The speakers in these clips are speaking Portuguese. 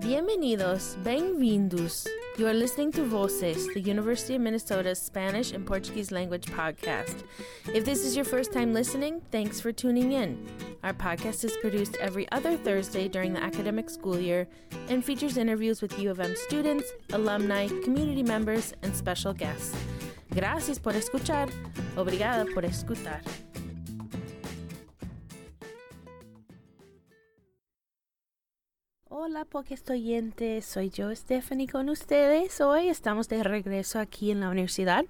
Bienvenidos, bem-vindos. You are listening to Voces, the University of Minnesota's Spanish and Portuguese language podcast. If this is your first time listening, thanks for tuning in. Our podcast is produced every other Thursday during the academic school year and features interviews with U of M students, alumni, community members, and special guests. Gracias por escuchar. Obrigada por escutar. Hola, porque estudiantes, soy yo, Stephanie, con ustedes. Hoy estamos de regreso aquí en la universidad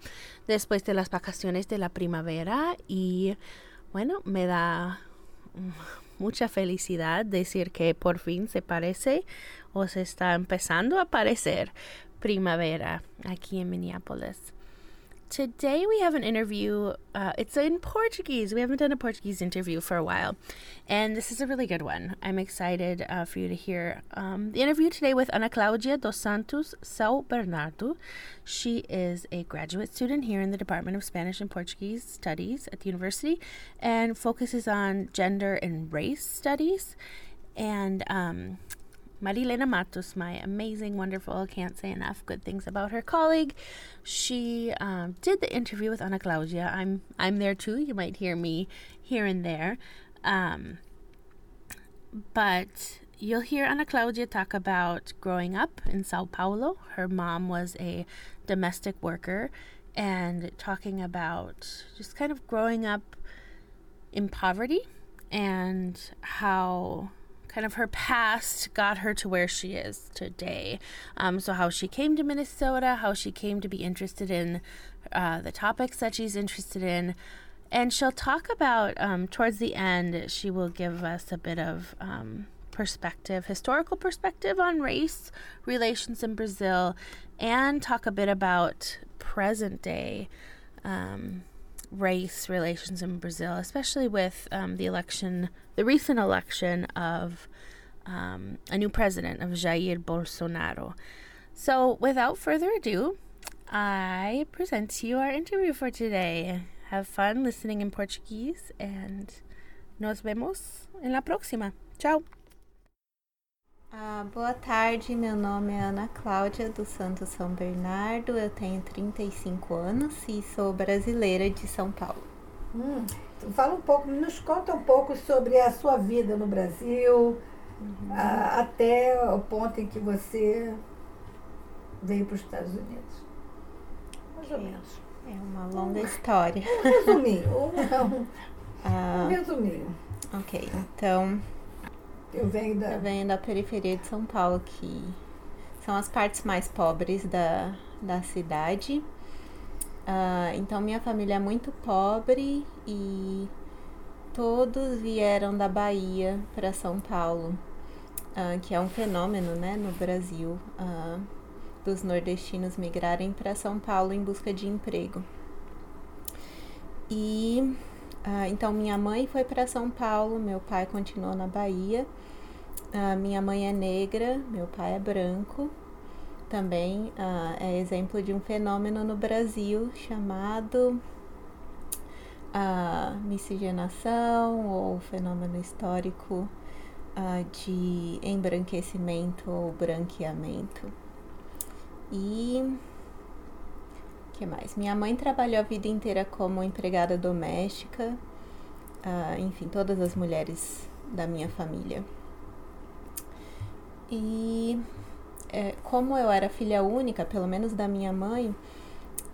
después de las vacaciones de la primavera y bueno, me da mucha felicidad decir que por fin se parece o se está empezando a parecer primavera aquí en Minneapolis. Today we have an interview. Uh, it's in Portuguese. We haven't done a Portuguese interview for a while, and this is a really good one. I'm excited uh, for you to hear um, the interview today with Ana Claudia dos Santos Sao Bernardo. She is a graduate student here in the Department of Spanish and Portuguese Studies at the university, and focuses on gender and race studies. And um, Marilena Matos, my amazing, wonderful, can't say enough good things about her colleague. She um, did the interview with Ana Claudia. I'm I'm there too. You might hear me here and there, um, but you'll hear Ana Claudia talk about growing up in Sao Paulo. Her mom was a domestic worker, and talking about just kind of growing up in poverty and how kind of her past got her to where she is today. Um, so, how she came to Minnesota, how she came to be interested in uh, the topics that she's interested in. And she'll talk about, um, towards the end, she will give us a bit of um, perspective, historical perspective on race relations in Brazil, and talk a bit about present day um, race relations in Brazil, especially with um, the election, the recent election of um, a new president, of Jair Bolsonaro. So, without further ado, I present to you our interview for today. Have fun listening in Portuguese, and nos vemos en la próxima. Ciao! Ah, boa tarde, meu nome é Ana Cláudia do Santo São Bernardo, eu tenho 35 anos e sou brasileira de São Paulo. Hum, fala um pouco, nos conta um pouco sobre a sua vida no Brasil, uhum. a, até o ponto em que você veio para os Estados Unidos. Mais ou menos. É uma longa um, história. Um resuminho, um, um, ah, um resuminho. Ok, então eu venho da. Eu venho da periferia de São Paulo, que são as partes mais pobres da, da cidade. Uh, então minha família é muito pobre e todos vieram da Bahia para São Paulo, uh, que é um fenômeno né, no Brasil, uh, dos nordestinos migrarem para São Paulo em busca de emprego. E ah, então, minha mãe foi para São Paulo, meu pai continuou na Bahia. Ah, minha mãe é negra, meu pai é branco. Também ah, é exemplo de um fenômeno no Brasil chamado a miscigenação ou fenômeno histórico de embranquecimento ou branqueamento. E que mais? Minha mãe trabalhou a vida inteira como empregada doméstica, uh, enfim, todas as mulheres da minha família. E é, como eu era filha única, pelo menos da minha mãe,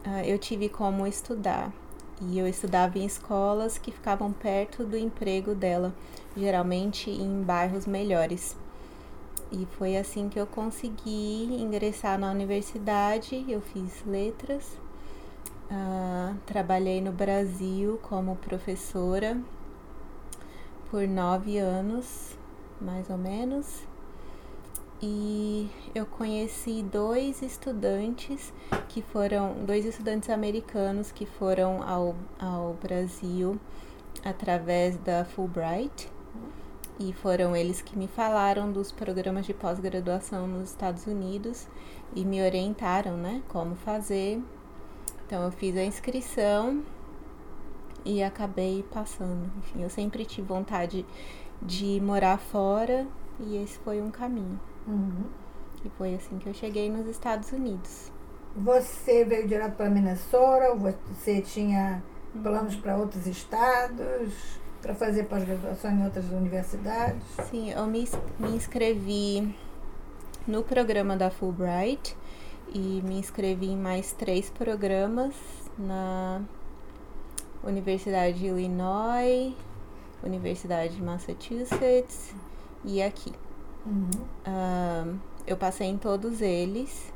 uh, eu tive como estudar. E eu estudava em escolas que ficavam perto do emprego dela, geralmente em bairros melhores. E foi assim que eu consegui ingressar na universidade. Eu fiz letras Uh, trabalhei no Brasil como professora por nove anos, mais ou menos, e eu conheci dois estudantes que foram dois estudantes americanos que foram ao, ao Brasil através da Fulbright. E foram eles que me falaram dos programas de pós-graduação nos Estados Unidos e me orientaram, né, como fazer então eu fiz a inscrição e acabei passando. Enfim, eu sempre tive vontade de morar fora e esse foi um caminho. Uhum. E foi assim que eu cheguei nos Estados Unidos. Você veio direto para Minnesota? Você tinha planos para outros estados? Para fazer pós-graduação em outras universidades? Sim, eu me, me inscrevi no programa da Fulbright e me inscrevi em mais três programas na Universidade de Illinois, Universidade de Massachusetts e aqui. Uhum. Uh, eu passei em todos eles,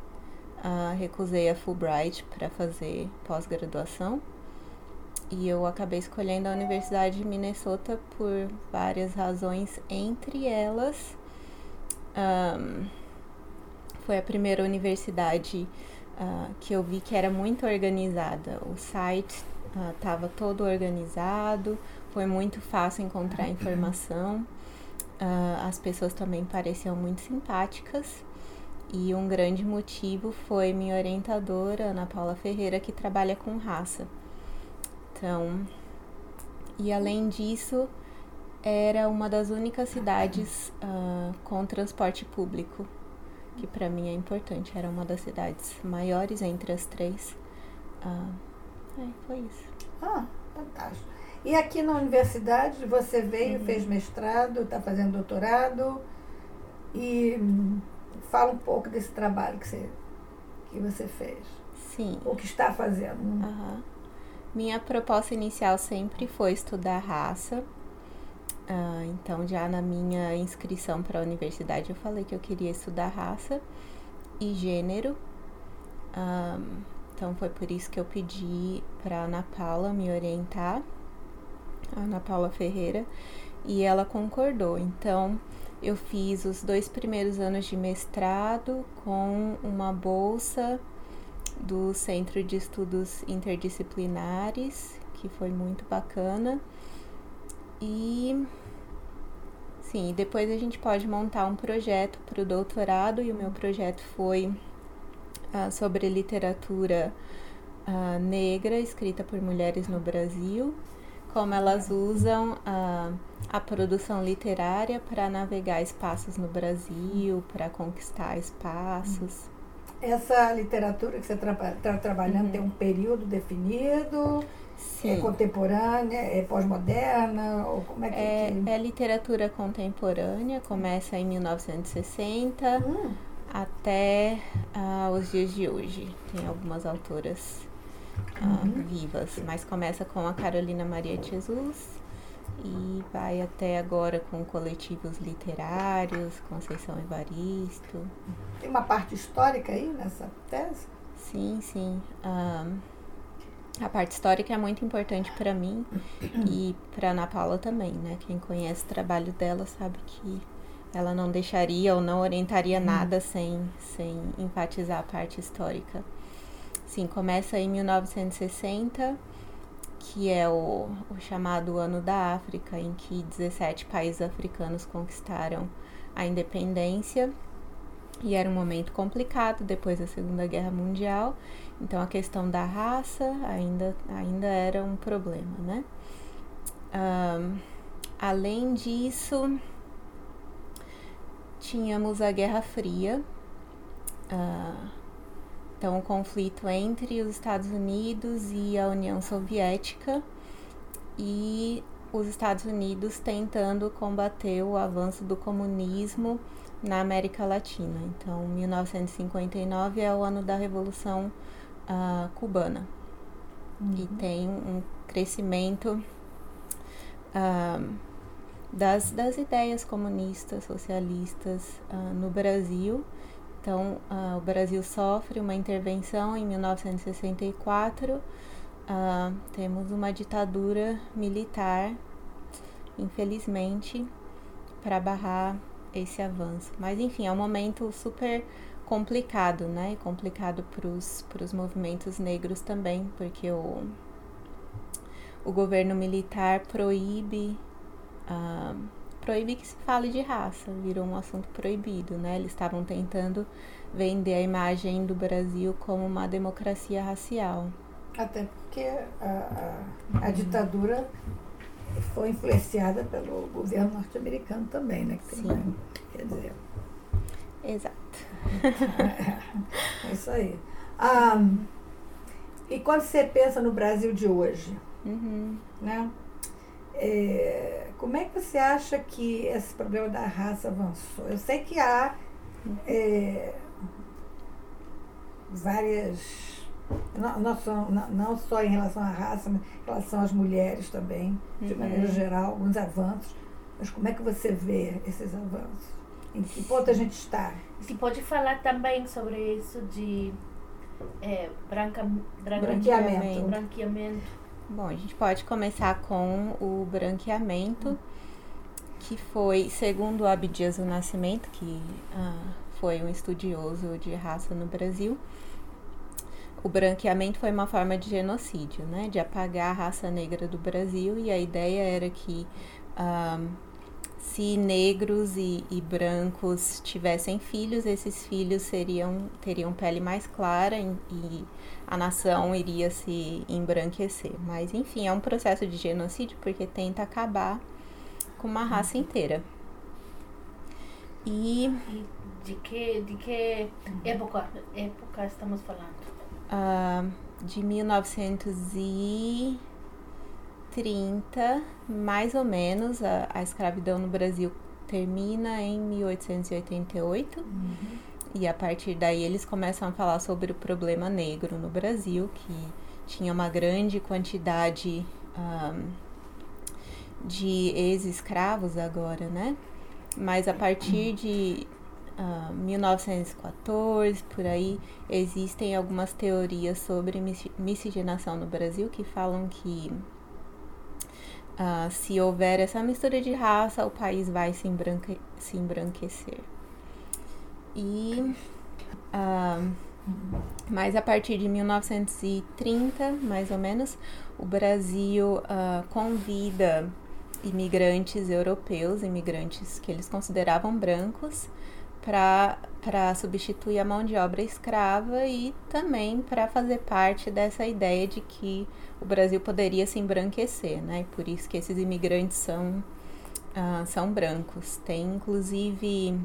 uh, recusei a Fulbright para fazer pós-graduação e eu acabei escolhendo a Universidade de Minnesota por várias razões, entre elas um, foi a primeira universidade uh, que eu vi que era muito organizada. O site estava uh, todo organizado, foi muito fácil encontrar informação. Uh, as pessoas também pareciam muito simpáticas. E um grande motivo foi minha orientadora, Ana Paula Ferreira, que trabalha com raça. Então, e além disso, era uma das únicas cidades uh, com transporte público, que para mim é importante. Era uma das cidades maiores entre as três. Uh, é, foi isso. Ah, fantástico. E aqui na universidade você veio, uhum. fez mestrado, está fazendo doutorado e fala um pouco desse trabalho que você, que você fez. Sim. O que está fazendo. Uhum. Minha proposta inicial sempre foi estudar raça. Uh, então, já na minha inscrição para a universidade, eu falei que eu queria estudar raça e gênero. Ah, então, foi por isso que eu pedi para Ana Paula me orientar, a Ana Paula Ferreira, e ela concordou. Então, eu fiz os dois primeiros anos de mestrado com uma bolsa do Centro de Estudos Interdisciplinares, que foi muito bacana. E sim, depois a gente pode montar um projeto para o doutorado, e o meu projeto foi uh, sobre literatura uh, negra escrita por mulheres no Brasil, como elas usam uh, a produção literária para navegar espaços no Brasil, para conquistar espaços. Essa literatura que você está tra trabalhando uhum. tem um período definido? Sim. É contemporânea? É pós-moderna? Ou como é que é? É, é literatura contemporânea, começa em 1960 hum. até uh, os dias de hoje. Tem algumas autoras uh, uhum. vivas, mas começa com a Carolina Maria de Jesus e vai até agora com coletivos literários, Conceição Evaristo. Tem uma parte histórica aí nessa tese? Sim, sim. Um, a parte histórica é muito importante para mim e para Ana Paula também, né? Quem conhece o trabalho dela sabe que ela não deixaria ou não orientaria uhum. nada sem, sem enfatizar a parte histórica. Sim, começa em 1960 que é o, o, chamado Ano da África, em que 17 países africanos conquistaram a independência. E era um momento complicado depois da Segunda Guerra Mundial, então a questão da raça ainda, ainda era um problema, né? Um, além disso, tínhamos a Guerra Fria. Uh, então, o conflito entre os Estados Unidos e a União Soviética e os Estados Unidos tentando combater o avanço do comunismo na América Latina. Então, 1959 é o ano da Revolução uh, Cubana uhum. e tem um crescimento uh, das, das ideias comunistas, socialistas uh, no Brasil então, uh, o Brasil sofre uma intervenção em 1964. Uh, ah, temos uma ditadura militar, infelizmente, para barrar esse avanço. Mas, enfim, é um momento super complicado, né? Complicado para os movimentos negros também, porque o, o governo militar proíbe. Uh, proíbe que se fale de raça, virou um assunto proibido, né? Eles estavam tentando vender a imagem do Brasil como uma democracia racial. Até porque a, a, a ditadura foi influenciada pelo governo norte-americano também, né? Sim. Quer dizer. É isso aí. Ah, e quando você pensa no Brasil de hoje, Uhum. né? É, como é que você acha que esse problema da raça avançou? Eu sei que há é, várias. Não, não, só, não só em relação à raça, mas em relação às mulheres também, de Uhum. maneira geral, alguns avanços. Mas como é que você vê esses avanços? Em que ponto a gente está? Se pode falar também sobre isso de é, branca, branca, Branqueamento. branqueamento. Bom, a gente pode começar com o branqueamento, que foi, segundo o Abdias do Nascimento, que ah, foi um estudioso de raça no Brasil, o branqueamento foi uma forma de genocídio, né? De apagar a raça negra do Brasil, e a ideia era que ah, se negros e, e brancos tivessem filhos, esses filhos seriam, teriam pele mais clara e, e a nação iria se embranquecer. Mas, enfim, é um processo de genocídio porque tenta acabar com uma raça inteira. E E de que, de que época, época estamos falando? ah, de 1930, mais ou menos, a, a escravidão no Brasil termina em 1888. E a partir daí eles começam a falar sobre o problema negro no Brasil, que tinha uma grande quantidade ahm, de ex-escravos agora, né? Mas a partir de ah, 1914, por aí, existem algumas teorias sobre mis- miscigenação no Brasil que falam que ah, se houver essa mistura de raça, o país vai se, embranque- se embranquecer. E ah, mas a partir de 1930, mais ou menos, o Brasil ah, convida imigrantes europeus, imigrantes que eles consideravam brancos, para substituir a mão de obra escrava e também para fazer parte dessa ideia de que o Brasil poderia se embranquecer, né? Por isso que esses imigrantes são, ah, são brancos. Tem inclusive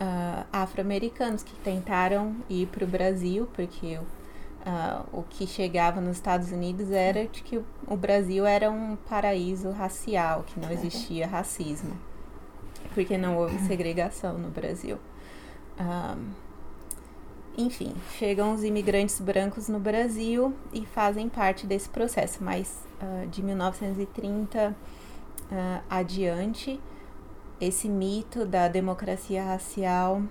ah, afro-americanos que tentaram ir para o Brasil, porque ah, o que chegava nos Estados Unidos era de que o Brasil era um paraíso racial, que não existia racismo, porque não houve segregação no Brasil. Enfim, chegam os imigrantes brancos no Brasil e fazem parte desse processo, mas ah, de 1930 ah, adiante, esse mito da democracia racial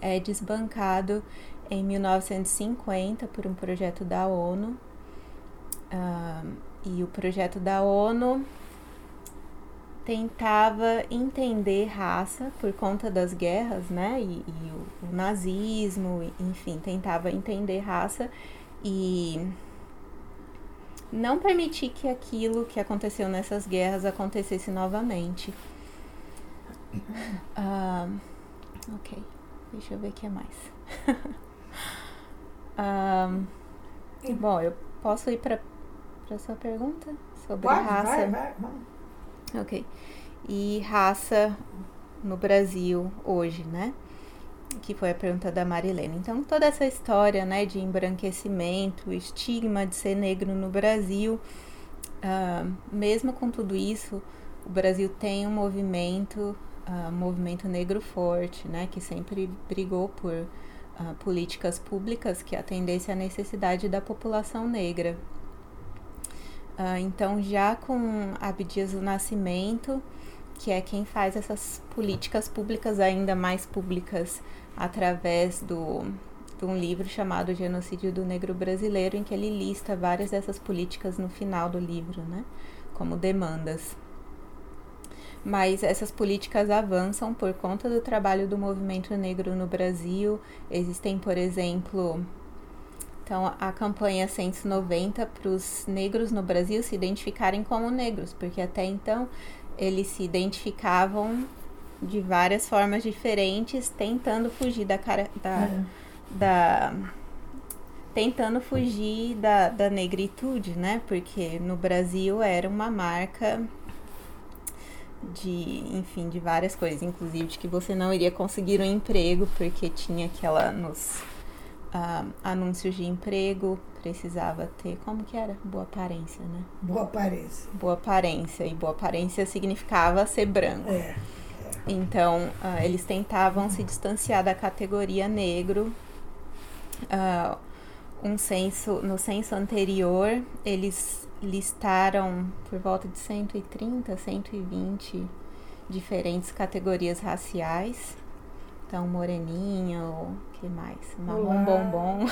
é desbancado em 1950 por um projeto da ONU. E o projeto da ONU tentava entender raça por conta das guerras, né? E, e o, o nazismo, enfim, tentava entender raça e não permitir que aquilo que aconteceu nessas guerras acontecesse novamente. Ok, deixa eu ver o que é mais. Bom, eu posso ir para a sua pergunta sobre Pode, raça? vai, vai, vamos. Ok. E raça no Brasil hoje, né? Que foi a pergunta da Marilene. Então, toda essa história, né, de embranquecimento, estigma de ser negro no Brasil, ah, mesmo com tudo isso, o Brasil tem um movimento, ah, movimento negro forte, né, que sempre brigou por ah, políticas públicas que atendessem à necessidade da população negra. Ah, então, já com Abdias do Nascimento, que é quem faz essas políticas públicas ainda mais públicas através do, de um livro chamado Genocídio do Negro Brasileiro, em que ele lista várias dessas políticas no final do livro, né, como demandas. Mas essas políticas avançam por conta do trabalho do movimento negro no Brasil. Existem, por exemplo, então, a campanha 190 para os negros no Brasil se identificarem como negros, porque até então eles se identificavam de várias formas diferentes, tentando fugir da cara da, É. da tentando fugir da, da negritude, né? Porque no Brasil era uma marca de, enfim, de várias coisas, inclusive de que você não iria conseguir um emprego porque tinha aquela nos uh, anúncios de emprego precisava ter, como que era? Boa aparência, né? Boa aparência. Boa aparência e boa aparência significava ser branco. É. Então, uh, eles tentavam se distanciar da categoria negro. Uh, um censo, no censo anterior, eles listaram por volta de 130, 120 diferentes categorias raciais. Então, moreninho, que mais? Marrom bombom.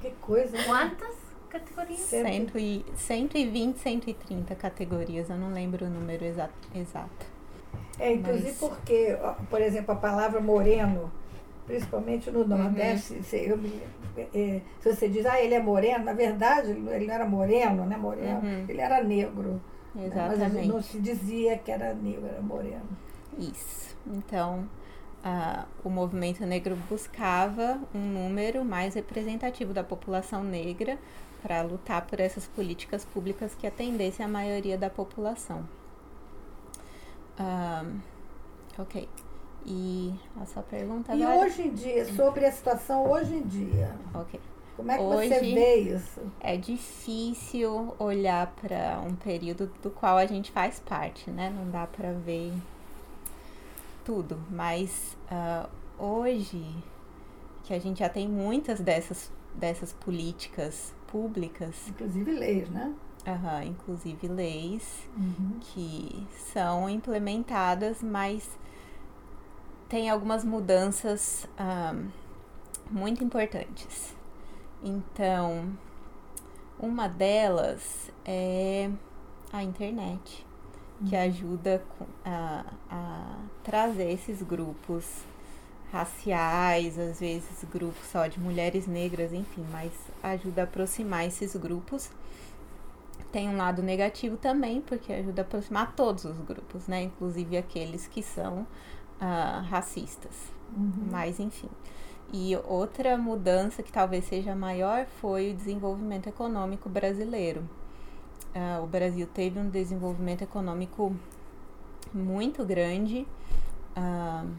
que coisa. Né? Quantas categorias? Cento e, 120, 130 categorias. Eu não lembro o número exato. exato. É, inclusive Mas... porque, por exemplo, a palavra moreno, principalmente no Nordeste, uhum. eu me, é, se você diz, ah, ele é moreno, na verdade, ele não era moreno, né, moreno, uhum. ele era negro. Exatamente. Né? Mas não se dizia que era negro, era moreno. Isso. Então, uh, o movimento negro buscava um número mais representativo da população negra para lutar por essas políticas públicas que atendessem a maioria da população. Uh, ok. E a sua pergunta e agora? E hoje em dia, sobre a situação hoje em dia. Ok. Como é que hoje você vê isso? É difícil olhar para um período do qual a gente faz parte, né? Não dá para ver tudo, mas uh, hoje que a gente já tem muitas dessas, dessas políticas públicas. Inclusive leis, né? Uhum, inclusive leis uhum. que são implementadas, mas tem algumas mudanças um, muito importantes. Então, uma delas é a internet, que ajuda a, a trazer esses grupos raciais, às vezes grupos só de mulheres negras, enfim, mas ajuda a aproximar esses grupos. Tem um lado negativo também, porque ajuda a aproximar todos os grupos, né? Inclusive aqueles que são uh, racistas. Uhum. Mas, enfim. E outra mudança que talvez seja maior foi o desenvolvimento econômico brasileiro. Uh, o Brasil teve um desenvolvimento econômico muito grande uh,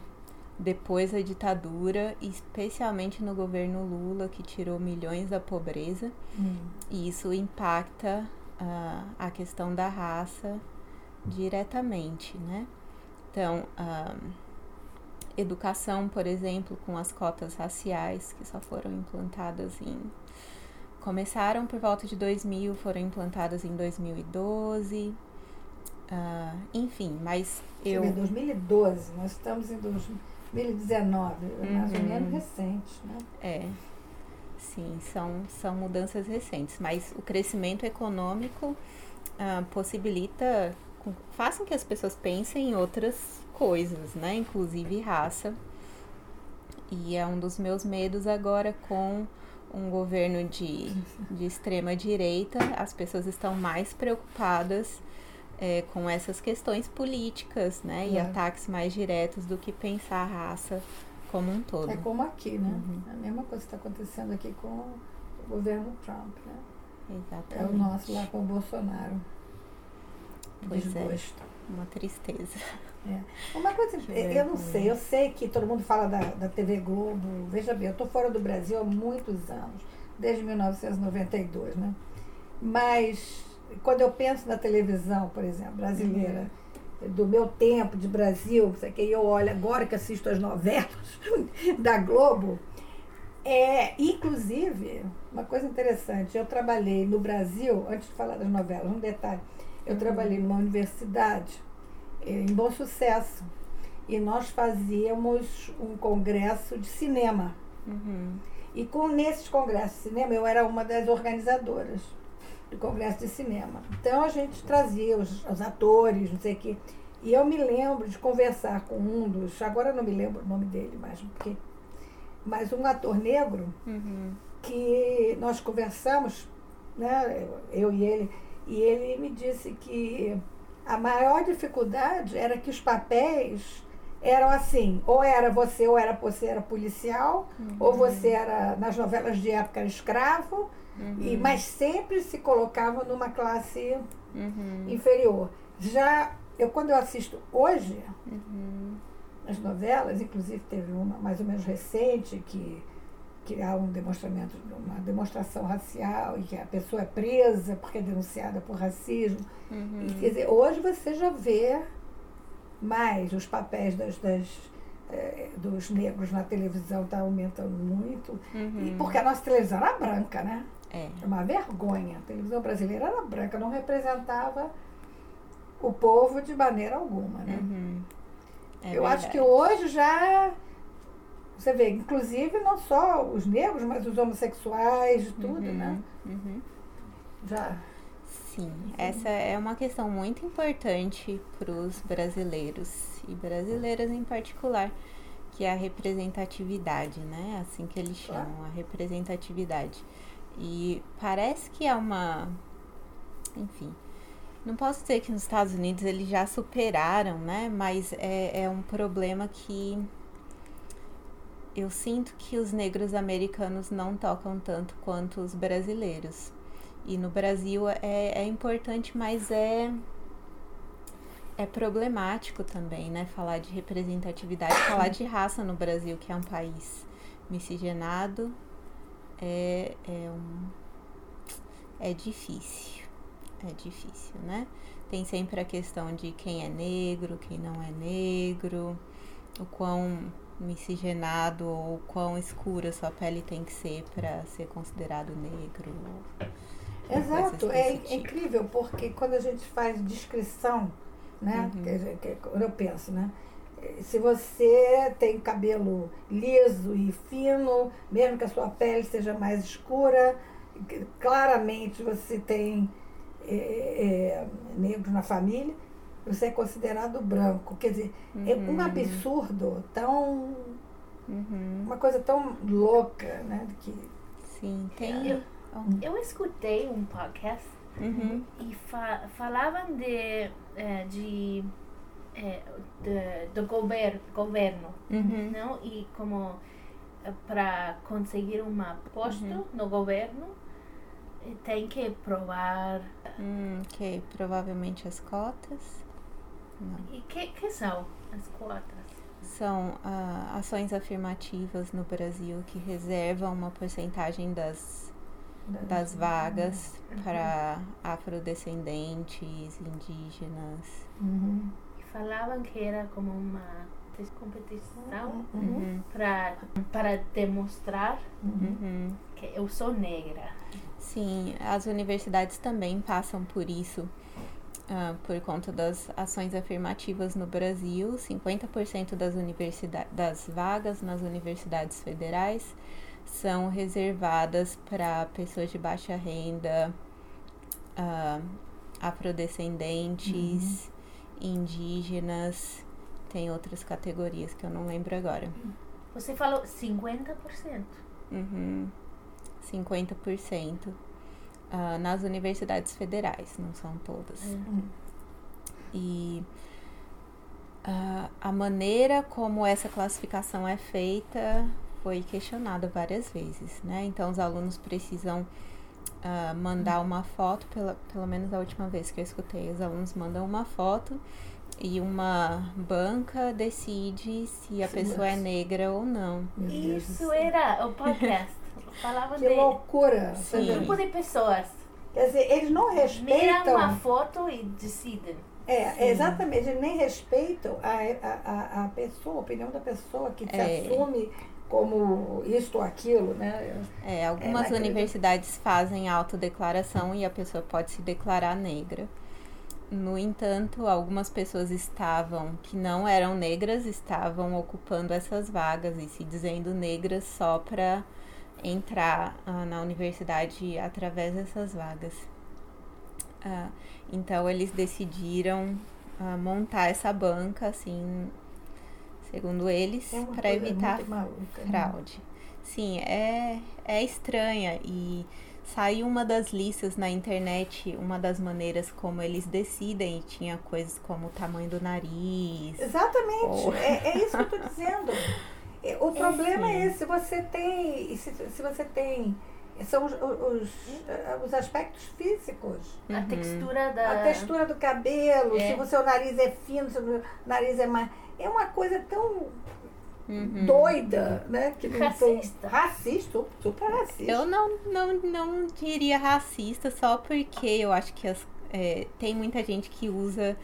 depois da ditadura, especialmente no governo Lula, que tirou milhões da pobreza. Uhum. E isso impacta uh, a questão da raça diretamente, né? Então, educação, por exemplo, com as cotas raciais que só foram implantadas em começaram por volta de 2000, foram implantadas em 2012. Uh, enfim, mas eu. Em 2012, nós estamos em 2019, uhum. mais ou uhum. menos recente, né? É. Sim, são, são mudanças recentes, mas o crescimento econômico uh, possibilita, façam que as pessoas pensem em outras coisas, né? Inclusive raça. E é um dos meus medos agora com um governo de, de extrema direita. As pessoas estão mais preocupadas é, com essas questões políticas, né? É. E ataques mais diretos do que pensar a raça como um todo. É como aqui, né? Uhum. A mesma coisa está acontecendo aqui com o governo Trump, né? Exatamente. É o nosso lá com o Bolsonaro. Pois é. Desgosto. é. Uma tristeza. É. Uma coisa, eu não sei, eu sei que todo mundo fala da, da TV Globo. Veja bem, eu estou fora do Brasil há muitos anos, desde 1992, né? Mas quando eu penso na televisão, por exemplo, brasileira, uhum. do meu tempo de Brasil, que eu olho agora que assisto as novelas da Globo, é, inclusive, uma coisa interessante, eu trabalhei no Brasil, antes de falar das novelas, um detalhe, eu trabalhei numa universidade em Bom Sucesso. E nós fazíamos um congresso de cinema. Uhum. E com nesses congressos de cinema, eu era uma das organizadoras do congresso de cinema. Então a gente trazia os, os atores, não sei o quê. E eu me lembro de conversar com um dos, agora não me lembro o nome dele mais, porque, mas um ator negro uhum. que nós conversamos, né, eu e ele, e ele me disse que a maior dificuldade era que os papéis eram assim, ou era você, ou era você era policial, uhum. ou você era, nas novelas de época, era escravo, uhum. e, mas sempre se colocava numa classe uhum. inferior. Já eu quando eu assisto hoje Uhum. as novelas, inclusive teve uma mais ou menos recente que que há um demonstramento, uma demonstração racial e que a pessoa é presa porque é denunciada por racismo. Uhum. E, quer dizer, hoje você já vê mais os papéis das, das, eh, dos negros na televisão está aumentando muito. Uhum. E porque a nossa televisão era branca, né? É. É uma vergonha. A televisão brasileira era branca, não representava o povo de maneira alguma, né? Uhum. É Eu acho que verdade. hoje já. Você vê, inclusive não só os negros, mas os homossexuais, tudo, Uhum. né? Uhum. Já. Sim, essa é uma questão muito importante para os brasileiros e brasileiras em particular, que é a representatividade, né? Assim que eles chamam, a representatividade. E parece que é uma. Enfim. Não posso dizer que nos Estados Unidos eles já superaram, né? Mas é, é um problema que eu sinto que os negros americanos não tocam tanto quanto os brasileiros. E no Brasil é, é importante, mas é é problemático também, né? Falar de representatividade, falar de raça no Brasil, que é um país miscigenado, é, é um é difícil. É difícil, né? Tem sempre a questão de quem é negro, quem não é negro, o quão miscigenado ou quão escura sua pele tem que ser para ser considerado negro. Exato, é, tipo. incrível, porque quando a gente faz descrição, né? Uhum. dizer, que- quando eu penso, né? Se você tem cabelo liso e fino, mesmo que a sua pele seja mais escura, que- claramente você tem eh, negros na família, você é considerado branco. Quer dizer, é um Uhum. absurdo, tão. Uhum. uma coisa tão louca, né? Que, Sim, tem. Eu, eu escutei um podcast Uhum. e fa falavam de, eh, de, eh, de- do gover governo, Uhum. não? E como para conseguir um posto Uhum. no governo eh, tem que provar Hum, que provavelmente as cotas. Não. e que que são as cotas? São ah, ações afirmativas no Brasil que reservam uma porcentagem das, das vagas para afrodescendentes, indígenas. Uhum. Falavam que era como uma competição Uhum. Uhum. para para demonstrar Uhum. Uhum. que eu sou negra. Sim, as universidades também passam por isso, ah, por conta das ações afirmativas no Brasil. 50% das, das vagas nas universidades federais são reservadas para pessoas de baixa renda, ah, afrodescendentes, indígenas, tem outras categorias que eu não lembro agora. Você falou 50%. Uhum. 50% ah, nas universidades federais, não são todas. Uhum. E ah, a maneira como essa classificação é feita foi questionada várias vezes, né? Então os alunos precisam ah, mandar uma foto, pela, pelo menos a última vez que eu escutei, os alunos mandam uma foto e uma banca decide se a Sim, pessoa é negra ou não. Isso era o podcast. Falavam Que de loucura. Sim. você um vê? grupo de pessoas. Quer dizer, eles não Miram respeitam. uma foto e decidem. É, exatamente, eles nem respeitam a, a, a, a pessoa, a opinião da pessoa que se É. assume como isto ou aquilo, né? É, algumas naquele- universidades fazem autodeclaração e a pessoa pode se declarar negra. No entanto, algumas pessoas estavam, que não eram negras, estavam ocupando essas vagas e se dizendo negras só para entrar ah, na universidade através dessas vagas. Ah, então, eles decidiram ah, montar essa banca, assim, segundo eles, É para evitar maluca. né? fraude. Sim, é, é estranha e saiu uma das listas na internet, uma das maneiras como eles decidem, e tinha coisas como o tamanho do nariz. Exatamente, Oh. é, é isso que eu estou dizendo. É, O problema é esse, você tem, se, se você tem são os, os, os aspectos físicos. A textura da. A textura do cabelo, É. se o seu nariz é fino, se o seu nariz é mais. É uma coisa tão Uhum. doida, né? Que não tem- Racista. Racista, super racista. Eu não, não, não diria racista só porque eu acho que as- é, tem muita gente que usa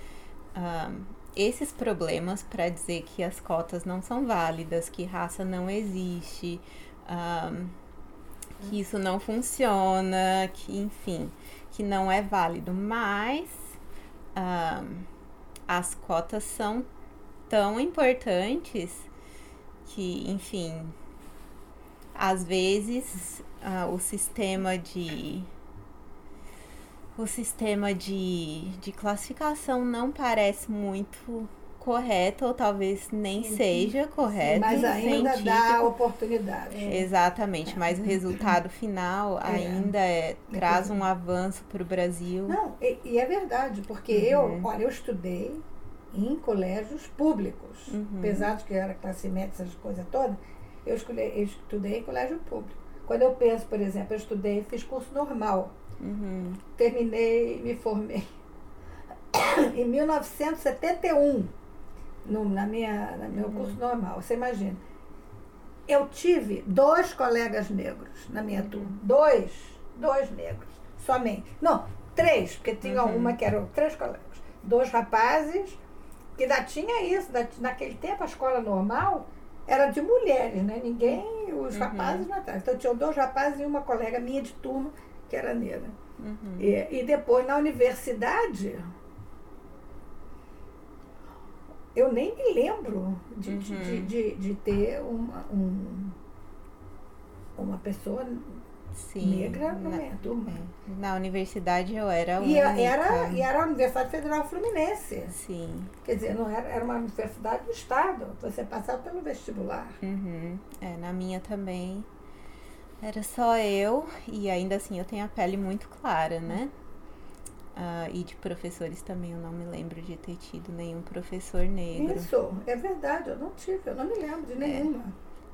ah, esses problemas para dizer que as cotas não são válidas, que raça não existe, ah, que isso não funciona, que enfim, que não é válido. Mas ah, as cotas são tão importantes que, enfim, às vezes ah, o sistema de o sistema de, de classificação não parece muito correto ou talvez nem seja correto Mas ainda dá científico. oportunidade. Exatamente, mas o resultado final ainda é, traz um avanço para o Brasil. Não, e, e é verdade, porque Uhum. eu, olha, eu estudei em colégios públicos, Uhum. apesar de que eu era classe média, essas coisas todas, eu, escolhi, eu estudei em colégio público. Quando eu penso, por exemplo, eu estudei, fiz curso normal, Uhum, terminei, me formei em 1971, no, na minha, no meu curso normal, você imagina. Eu tive dois colegas negros na minha turma. Dois, dois negros, somente. Não, três, porque tinha uma que eram três colegas. Dois rapazes, que ainda tinha isso, da- naquele tempo a escola normal era de mulheres, né? Ninguém, os rapazes não. Então tinham dois rapazes e uma colega minha de turma que era negra. uhum, E, e depois na universidade, eu nem me lembro de, Uhum. de, de, de ter uma, um, uma pessoa sim. negra na minha turma. é, na universidade eu era E única. a- era, e era a Universidade Federal Fluminense. Sim. Quer dizer, não era, era uma universidade do Estado. Você passava pelo vestibular. Uhum. É, na minha também era só eu, e ainda assim eu tenho a pele muito clara, né? Ah, e de professores também, eu não me lembro de ter tido nenhum professor negro. Isso, é verdade, eu não tive, eu não me lembro de nenhuma.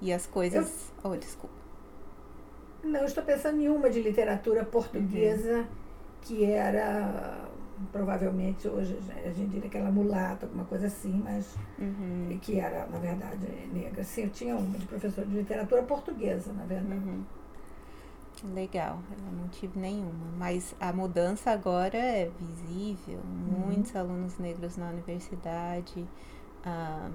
E as coisas. Oh, desculpa. Não, eu estou pensando em uma de literatura portuguesa que era provavelmente hoje a gente diria que ela mulata, alguma coisa assim, mas Uhum. que era, na verdade, negra. Sim, eu tinha uma de professor de literatura portuguesa, na verdade. Uhum. Legal, eu não tive nenhuma, mas a mudança agora é visível. Muitos alunos negros na universidade ah,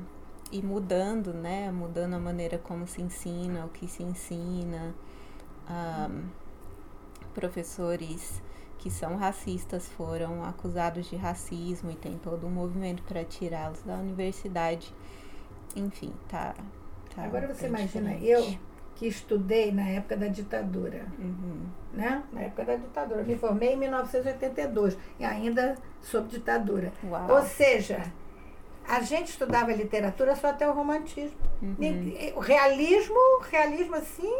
e mudando, né? Mudando a maneira como se ensina, o que se ensina. Ah, professores que são racistas foram acusados de racismo e tem todo um movimento para tirá-los da universidade. Enfim, tá. tá Agora você imagina, diferente. eu que estudei na época da ditadura, Uhum. né? Na época da ditadura. Me formei em 1982 e ainda sob ditadura. Uau. Ou seja, a gente estudava literatura só até o romantismo. Uhum. O realismo, realismo assim,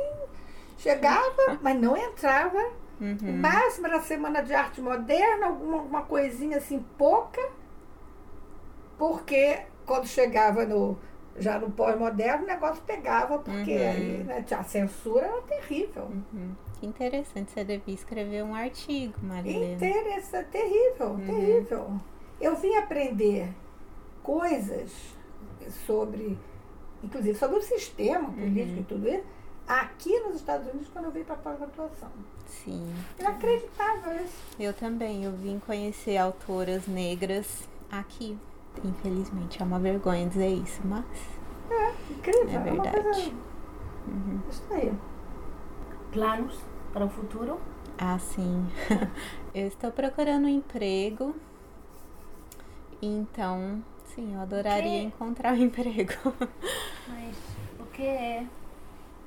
chegava, mas não entrava. Uhum. O máximo era a Semana de Arte Moderna, alguma, alguma coisinha assim, pouca, porque quando chegava no, já no pós-moderno, o negócio pegava, porque Uhum. aí né, a censura era terrível. Uhum. Que interessante, você devia escrever um artigo, Marilena. Interessante, terrível, terrível. Eu vim aprender coisas sobre, inclusive sobre o sistema político e tudo isso, aqui nos Estados Unidos quando eu vim para a pós-graduação. Sim. Inacreditável isso. Eu também, eu vim conhecer autoras negras aqui. Infelizmente, é uma vergonha dizer isso, mas É, incrível. é É uma verdade. coisa. Isso aí. Planos para o futuro? Ah, sim. eu estou procurando um emprego. Então, sim, eu adoraria Que- encontrar um emprego. Mas o que é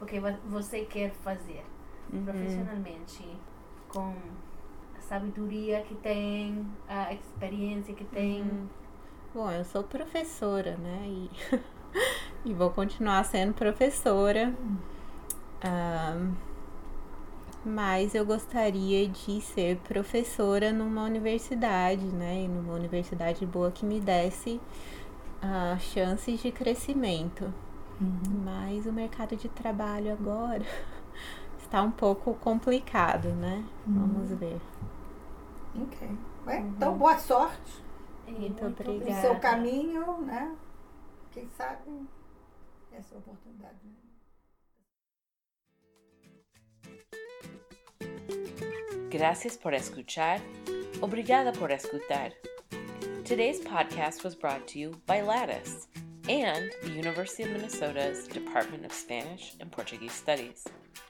o que vo- você quer fazer Uhum. profissionalmente com a sabedoria que tem, a experiência que tem? Uhum. Bom, eu sou professora, né? E, e vou continuar sendo professora. Ahn, mas eu gostaria de ser professora numa universidade, né? E numa universidade boa que me desse ah, chances de crescimento. Mas o mercado de trabalho agora tá um pouco complicado, né? Vamos ver. Ok. Bem, Então, boa sorte Muito obrigada. seu caminho, né? Quem sabe essa oportunidade. né? Gracias por escuchar. Obrigada por escutar. Today's podcast was brought to you by Lattice and the University of Minnesota's Department of Spanish and Portuguese Studies.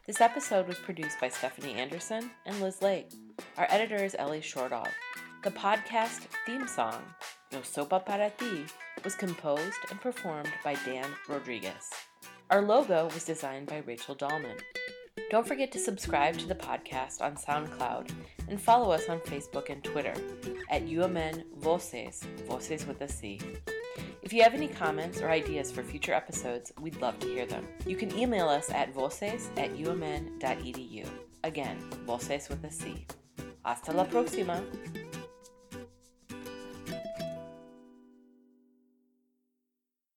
This episode was produced by Stephanie Anderson and Liz Lake. Our editor is Ellie Shortall. The podcast theme song, Yo Sopa Para Ti, was composed and performed by Dan Rodriguez. Our logo was designed by Rachel Dahlman. Don't forget to subscribe to the podcast on SoundCloud and follow us on Facebook and Twitter at UMN Voces, Voces with a C. If you have any comments or ideas for future episodes, we'd love to hear them. You can email us at voces at umn.edu. Again, voces with a C. Hasta la próxima!